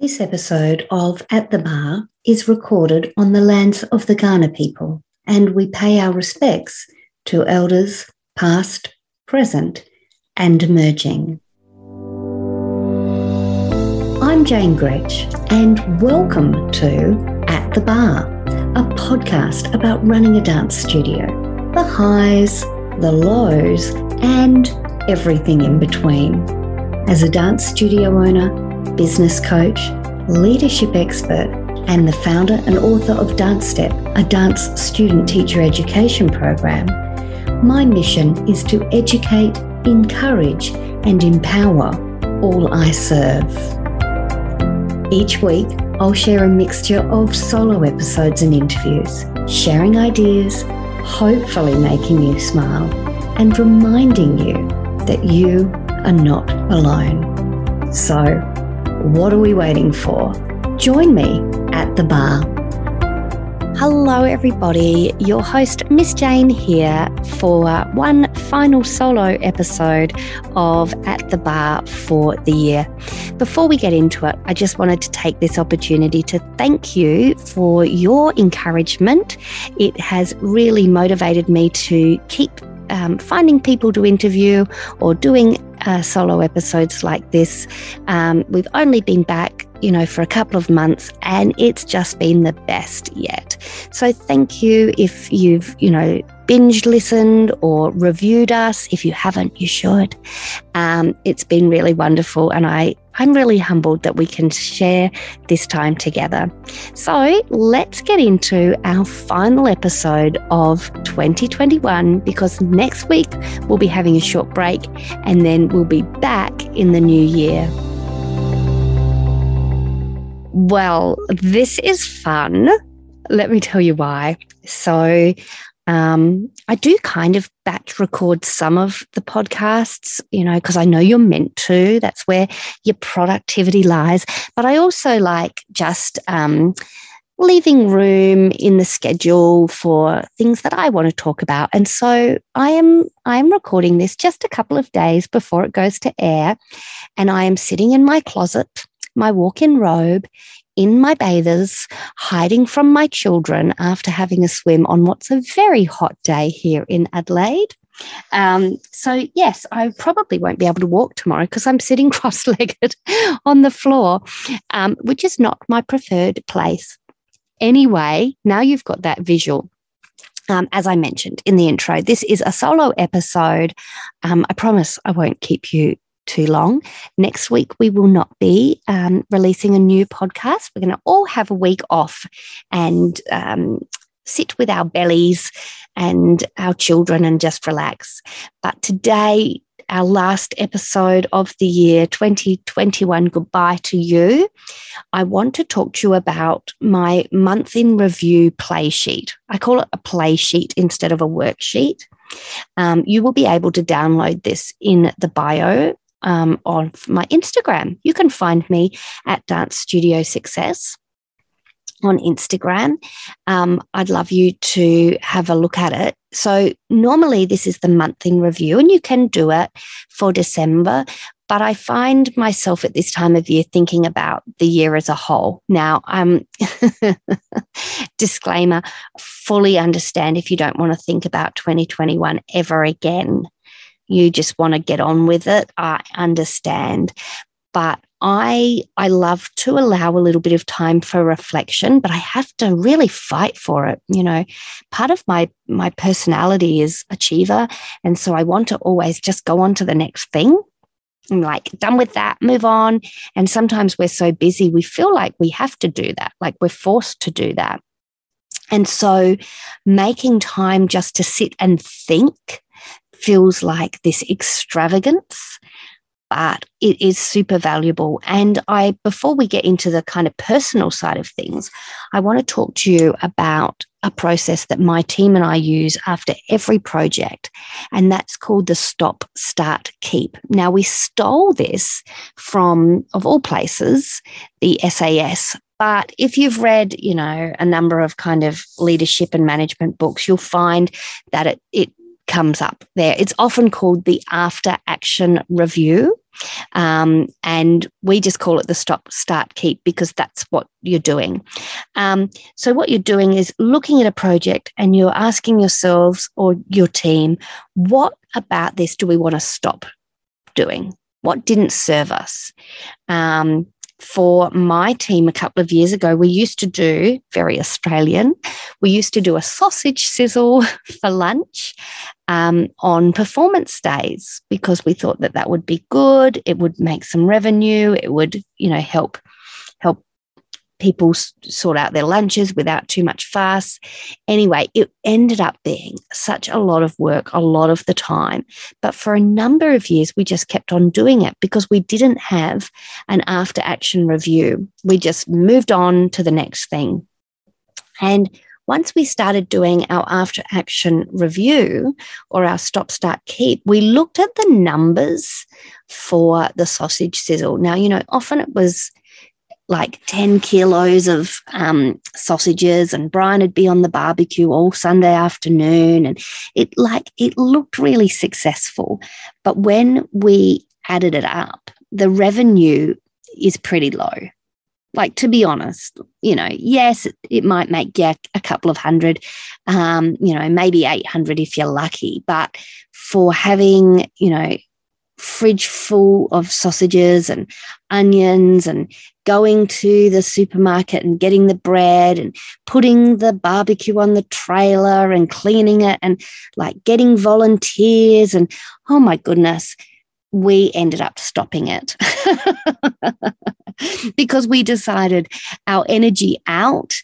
This episode of At the Bar is recorded on the lands of the Kaurna people, and we pay our respects to elders past, present, and emerging. I'm Jane Gretsch, and welcome to At the Bar, a podcast about running a dance studio the highs, the lows, and everything in between. As a dance studio owner, business coach, leadership expert, and the founder and author of Dance Step, a dance student teacher education program, my mission is to educate, encourage, and empower all I serve. Each week, I'll share a mixture of solo episodes and interviews, sharing ideas, hopefully making you smile, and reminding you that you are not alone. So, what are we waiting for? Join me at the bar. Hello, everybody. Your host, Miss Jane, here for one final solo episode of At the Bar for the year. Before we get into it, I just wanted to take this opportunity to thank you for your encouragement. It has really motivated me to keep um, finding people to interview or doing uh, solo episodes like this. Um, we've only been back, you know, for a couple of months and it's just been the best yet. So thank you if you've, you know, binge listened or reviewed us. If you haven't, you should. Um, it's been really wonderful and I I'm really humbled that we can share this time together. So let's get into our final episode of 2021 because next week we'll be having a short break and then we'll be back in the new year. Well, this is fun. Let me tell you why. So, um, I do kind of batch record some of the podcasts, you know, because I know you're meant to. That's where your productivity lies. But I also like just um, leaving room in the schedule for things that I want to talk about. And so I am I am recording this just a couple of days before it goes to air, and I am sitting in my closet, my walk-in robe in my bathers, hiding from my children after having a swim on what's a very hot day here in Adelaide. Um, so, yes, I probably won't be able to walk tomorrow because I'm sitting cross legged on the floor, um, which is not my preferred place. Anyway, now you've got that visual. Um, as I mentioned in the intro, this is a solo episode. Um, I promise I won't keep you too long. Next week, we will not be um, releasing a new podcast. We're going to all have a week off and um, sit with our bellies and our children and just relax. But today, our last episode of the year 2021, goodbye to you. I want to talk to you about my month in review play sheet. I call it a play sheet instead of a worksheet. Um, you will be able to download this in the bio um, on my Instagram. You can find me at Dance Studio Success on Instagram. Um, I'd love you to have a look at it. So, normally, this is the month in review, and you can do it for December. But I find myself at this time of year thinking about the year as a whole. Now, um, disclaimer fully understand if you don't want to think about 2021 ever again you just want to get on with it. I understand. But I I love to allow a little bit of time for reflection, but I have to really fight for it. You know, part of my my personality is achiever, and so I want to always just go on to the next thing. I'm like done with that, move on. And sometimes we're so busy, we feel like we have to do that, like we're forced to do that. And so making time just to sit and think feels like this extravagance, but it is super valuable. And I, before we get into the kind of personal side of things, I want to talk to you about a process that my team and I use after every project, and that's called the stop, start, keep. Now, we stole this from, of all places, the SAS. But if you've read, you know, a number of kind of leadership and management books, you'll find that it, it comes up there. It's often called the after action review. Um, and we just call it the stop, start, keep because that's what you're doing. Um, so, what you're doing is looking at a project and you're asking yourselves or your team, what about this do we want to stop doing? What didn't serve us? Um, for my team a couple of years ago, we used to do, very Australian, we used to do a sausage sizzle for lunch um, on performance days because we thought that that would be good. It would make some revenue. It would, you know, help help people sort out their lunches without too much fuss. Anyway, it ended up being such a lot of work a lot of the time. But for a number of years, we just kept on doing it because we didn't have an after action review. We just moved on to the next thing. And once we started doing our after action review or our stop, start, keep, we looked at the numbers for the sausage sizzle. Now, you know, often it was like 10 kilos of um, sausages and Brian would be on the barbecue all Sunday afternoon and it like it looked really successful. But when we added it up the revenue is pretty low. Like to be honest you know yes it, it might make yeah a couple of hundred um, you know maybe 800 if you're lucky but for having you know fridge full of sausages and onions and going to the supermarket and getting the bread and putting the barbecue on the trailer and cleaning it and like getting volunteers and oh my goodness we ended up stopping it because we decided our energy out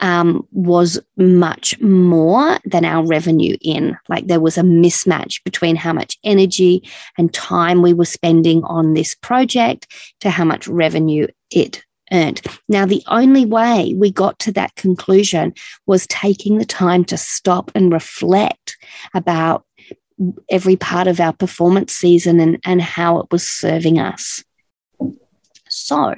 um, was much more than our revenue in. Like there was a mismatch between how much energy and time we were spending on this project to how much revenue it earned. Now, the only way we got to that conclusion was taking the time to stop and reflect about every part of our performance season and, and how it was serving us. So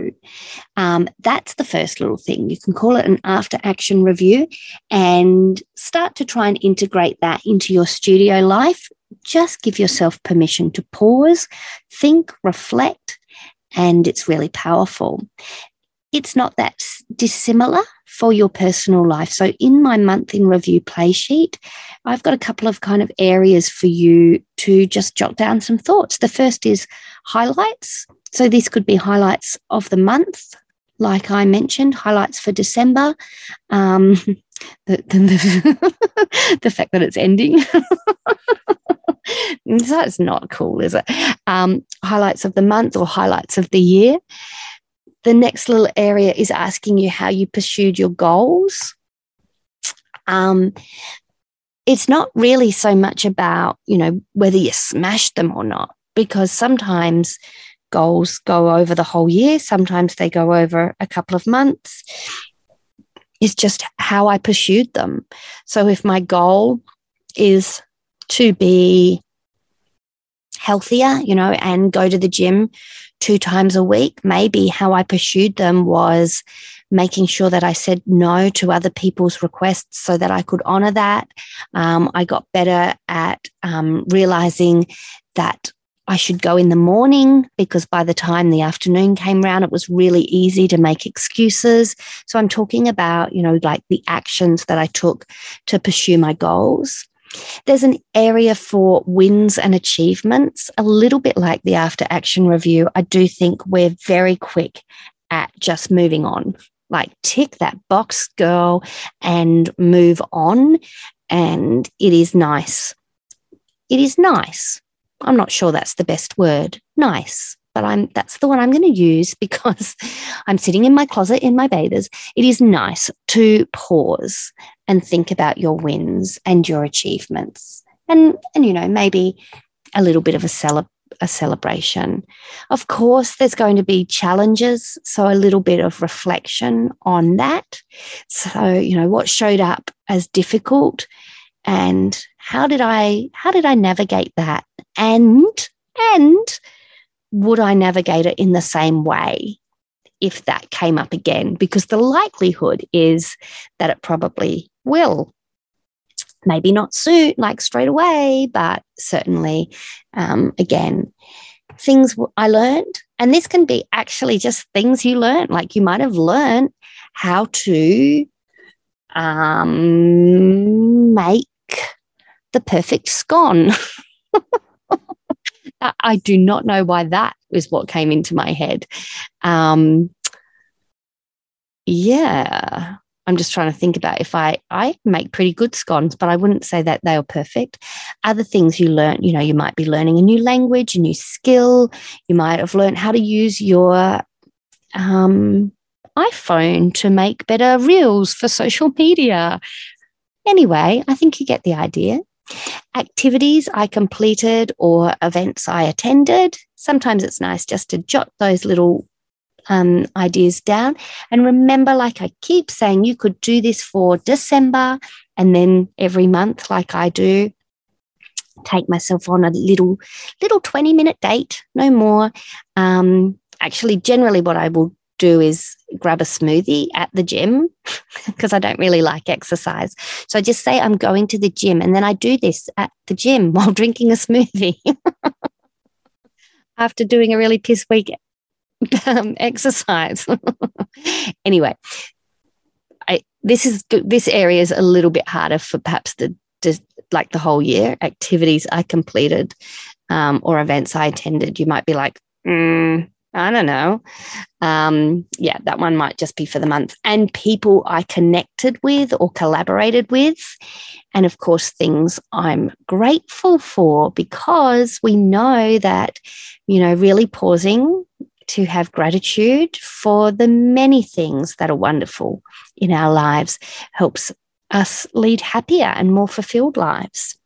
um, that's the first little thing. You can call it an after action review and start to try and integrate that into your studio life. Just give yourself permission to pause, think, reflect, and it's really powerful. It's not that dissimilar for your personal life. So, in my month in review play sheet, I've got a couple of kind of areas for you to just jot down some thoughts. The first is highlights. So this could be highlights of the month, like I mentioned, highlights for December. Um, the, the, the fact that it's ending. That's not cool, is it? Um, highlights of the month or highlights of the year. The next little area is asking you how you pursued your goals. Um, it's not really so much about, you know, whether you smashed them or not, because sometimes goals go over the whole year, sometimes they go over a couple of months. It's just how I pursued them. So if my goal is to be healthier, you know, and go to the gym two times a week, maybe how I pursued them was making sure that I said no to other people's requests so that I could honor that. Um, I got better at um, realizing that I should go in the morning because by the time the afternoon came around, it was really easy to make excuses. So I'm talking about, you know, like the actions that I took to pursue my goals. There's an area for wins and achievements, a little bit like the after action review. I do think we're very quick at just moving on, like tick that box, girl, and move on. And it is nice. It is nice I'm not sure that's the best word, nice, I'm that's the one I'm going to use because I'm sitting in my closet in my bathers. It is nice to pause and think about your wins and your achievements. And and you know, maybe a little bit of a cele- a celebration. Of course, there's going to be challenges, so a little bit of reflection on that. So, you know, what showed up as difficult and how did I how did I navigate that? And and would I navigate it in the same way if that came up again? Because the likelihood is that it probably will. Maybe not soon, like straight away, but certainly um, again. things I learned. And this can be actually just things you learn. Like you might have learned how to um, make the perfect scone. I do not know why that was what came into my head. Um, yeah, I'm just trying to think about if I I make pretty good scones, but I wouldn't say that they are perfect. Other things you learn, you know, you might be learning a new language, a new skill. You might have learned how to use your um, iPhone to make better reels for social media. Anyway, I think you get the idea. Activities I completed or events I attended. Sometimes it's nice just to jot those little um, ideas down. And remember, like I keep saying, you could do this for December and then every month, like I do, take myself on a little, little 20 minute date, no more. Um, actually, generally, what I will do is grab a smoothie at the gym because I don't really like exercise. So I just say I'm going to the gym and then I do this at the gym while drinking a smoothie after doing a really piss weak um, exercise. anyway, I, this is this area is a little bit harder for perhaps the, like the whole year activities I completed um, or events I attended. You might be like, mm, I don't know. Um, yeah, that one might just be for the month. And people I connected with or collaborated with. And of course, things I'm grateful for because we know that, you know, really pausing to have gratitude for the many things that are wonderful in our lives helps us lead happier and more fulfilled lives.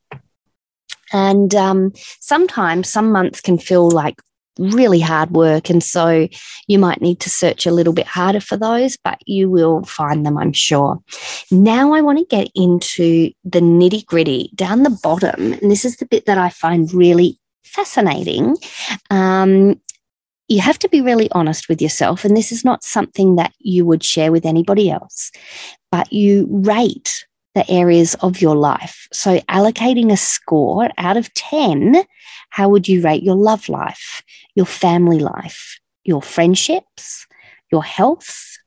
And um, sometimes some months can feel like really hard work. And so you might need to search a little bit harder for those, but you will find them, I'm sure. Now I want to get into the nitty gritty down the bottom. And this is the bit that I find really fascinating. Um, you have to be really honest with yourself. And this is not something that you would share with anybody else, but you rate the areas of your life. So, allocating a score out of 10, how would you rate your love life, your family life, your friendships, your health,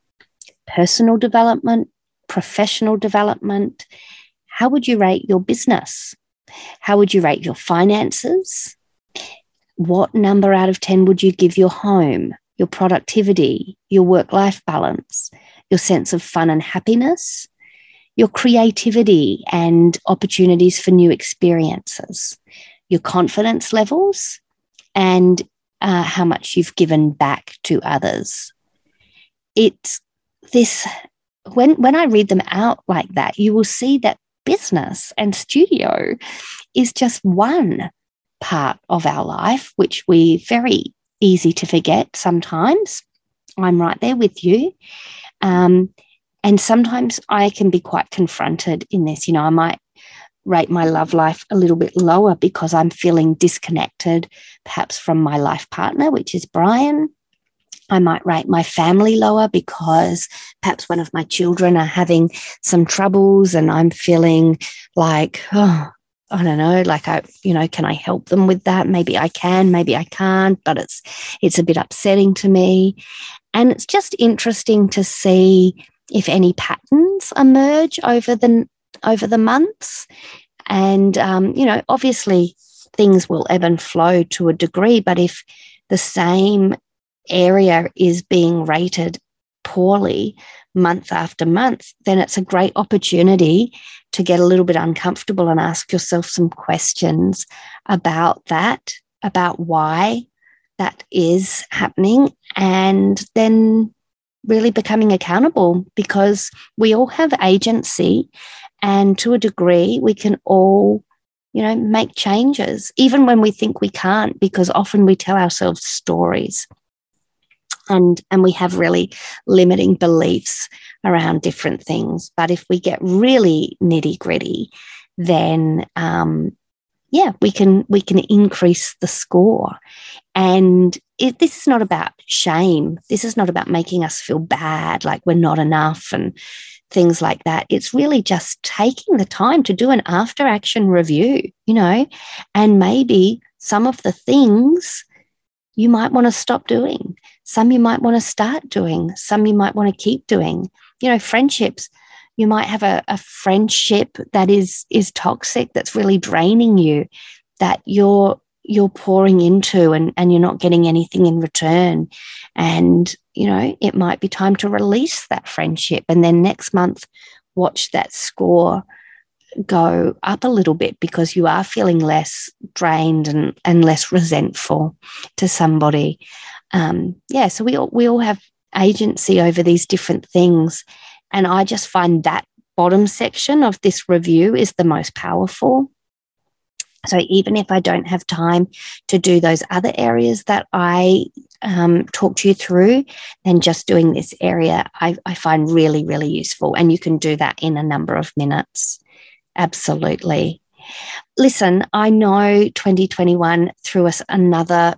personal development, professional development? How would you rate your business? How would you rate your finances? What number out of 10 would you give your home, your productivity, your work life balance, your sense of fun and happiness? Your creativity and opportunities for new experiences, your confidence levels, and uh, how much you've given back to others. It's this, when, when I read them out like that, you will see that business and studio is just one part of our life, which we very easy to forget sometimes. I'm right there with you. Um, and sometimes I can be quite confronted in this. You know, I might rate my love life a little bit lower because I'm feeling disconnected, perhaps from my life partner, which is Brian. I might rate my family lower because perhaps one of my children are having some troubles and I'm feeling like, oh, I don't know, like I, you know, can I help them with that? Maybe I can, maybe I can't, but it's it's a bit upsetting to me. And it's just interesting to see if any patterns emerge over the over the months. And um, you know, obviously things will ebb and flow to a degree, but if the same area is being rated poorly month after month, then it's a great opportunity to get a little bit uncomfortable and ask yourself some questions about that, about why that is happening, and then really becoming accountable because we all have agency and to a degree we can all you know make changes even when we think we can't because often we tell ourselves stories and and we have really limiting beliefs around different things. But if we get really nitty gritty then um, yeah we can we can increase the score and it, this is not about shame this is not about making us feel bad like we're not enough and things like that it's really just taking the time to do an after action review you know and maybe some of the things you might want to stop doing. Some you might want to start doing. Some you might want to keep doing. You know, friendships. You might have a, a friendship that is is toxic, that's really draining you, that you're you're pouring into and, and you're not getting anything in return. And, you know, it might be time to release that friendship. And then next month, watch that score go up a little bit because you are feeling less drained and, and less resentful to somebody. Um, yeah, so we all, we all have agency over these different things. And I just find that bottom section of this review is the most powerful. So even if I don't have time to do those other areas that I um, talked you through, then just doing this area I, I find really, really useful. And you can do that in a number of minutes. Absolutely. Listen, I know 2021 threw us another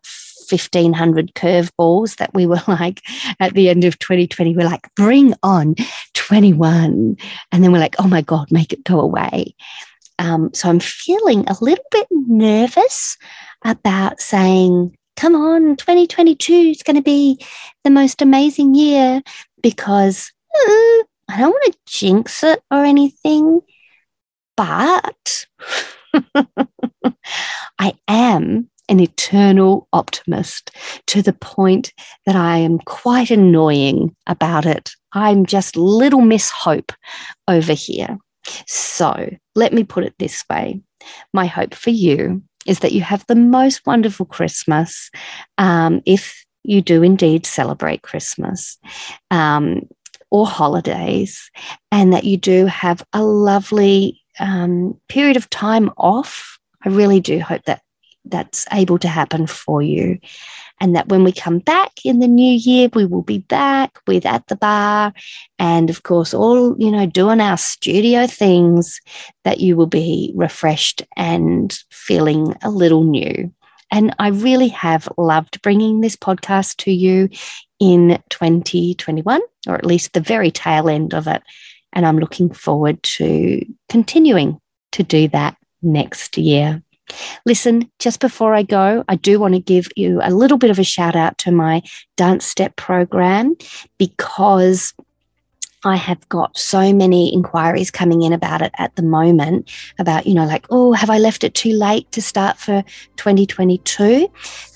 1500 curveballs that we were like at the end of 2020 we're like bring on 21 and then we're like oh my god make it go away. Um, so i'm feeling a little bit nervous about saying come on 2022 is going to be the most amazing year because uh, i don't want to jinx it or anything but I am an eternal optimist to the point that I am quite annoying about it. I'm just little Miss Hope over here. So let me put it this way my hope for you is that you have the most wonderful Christmas um, if you do indeed celebrate Christmas. Um, or holidays, and that you do have a lovely um, period of time off. I really do hope that that's able to happen for you. And that when we come back in the new year, we will be back with At the Bar and, of course, all, you know, doing our studio things, that you will be refreshed and feeling a little new. And I really have loved bringing this podcast to you in 2021, or at least the very tail end of it. And I'm looking forward to continuing to do that next year. Listen, just before I go, I do want to give you a little bit of a shout out to my Dance Step program because I have got so many inquiries coming in about it at the moment about, you know, like, oh, have I left it too late to start for 2022?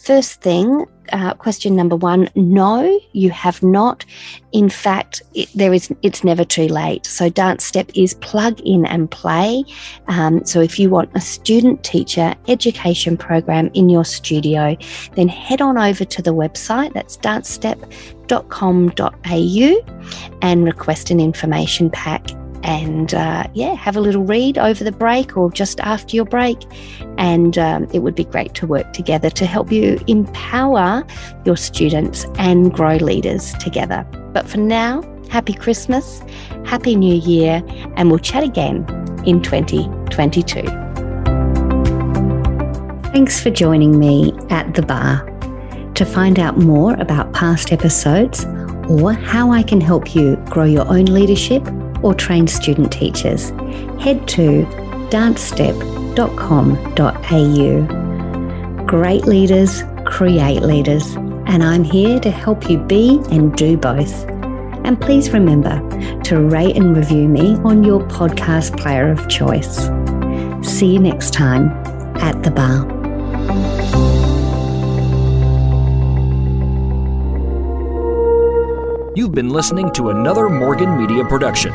First thing, uh, question number one no you have not. In fact it, there is it's never too late. So dance step is plug in and play. Um, so if you want a student teacher education program in your studio then head on over to the website that's dancestep.com.au and request an information pack and uh, yeah, have a little read over the break or just after your break. And um, it would be great to work together to help you empower your students and grow leaders together. But for now, happy Christmas, happy New Year, and we'll chat again in 2022. Thanks for joining me at the bar. To find out more about past episodes or how I can help you grow your own leadership or train student teachers, head to dancestep.com.au. Great leaders create leaders, and I'm here to help you be and do both. And please remember to rate and review me on your podcast player of choice. See you next time at the bar. You've been listening to another Morgan Media production.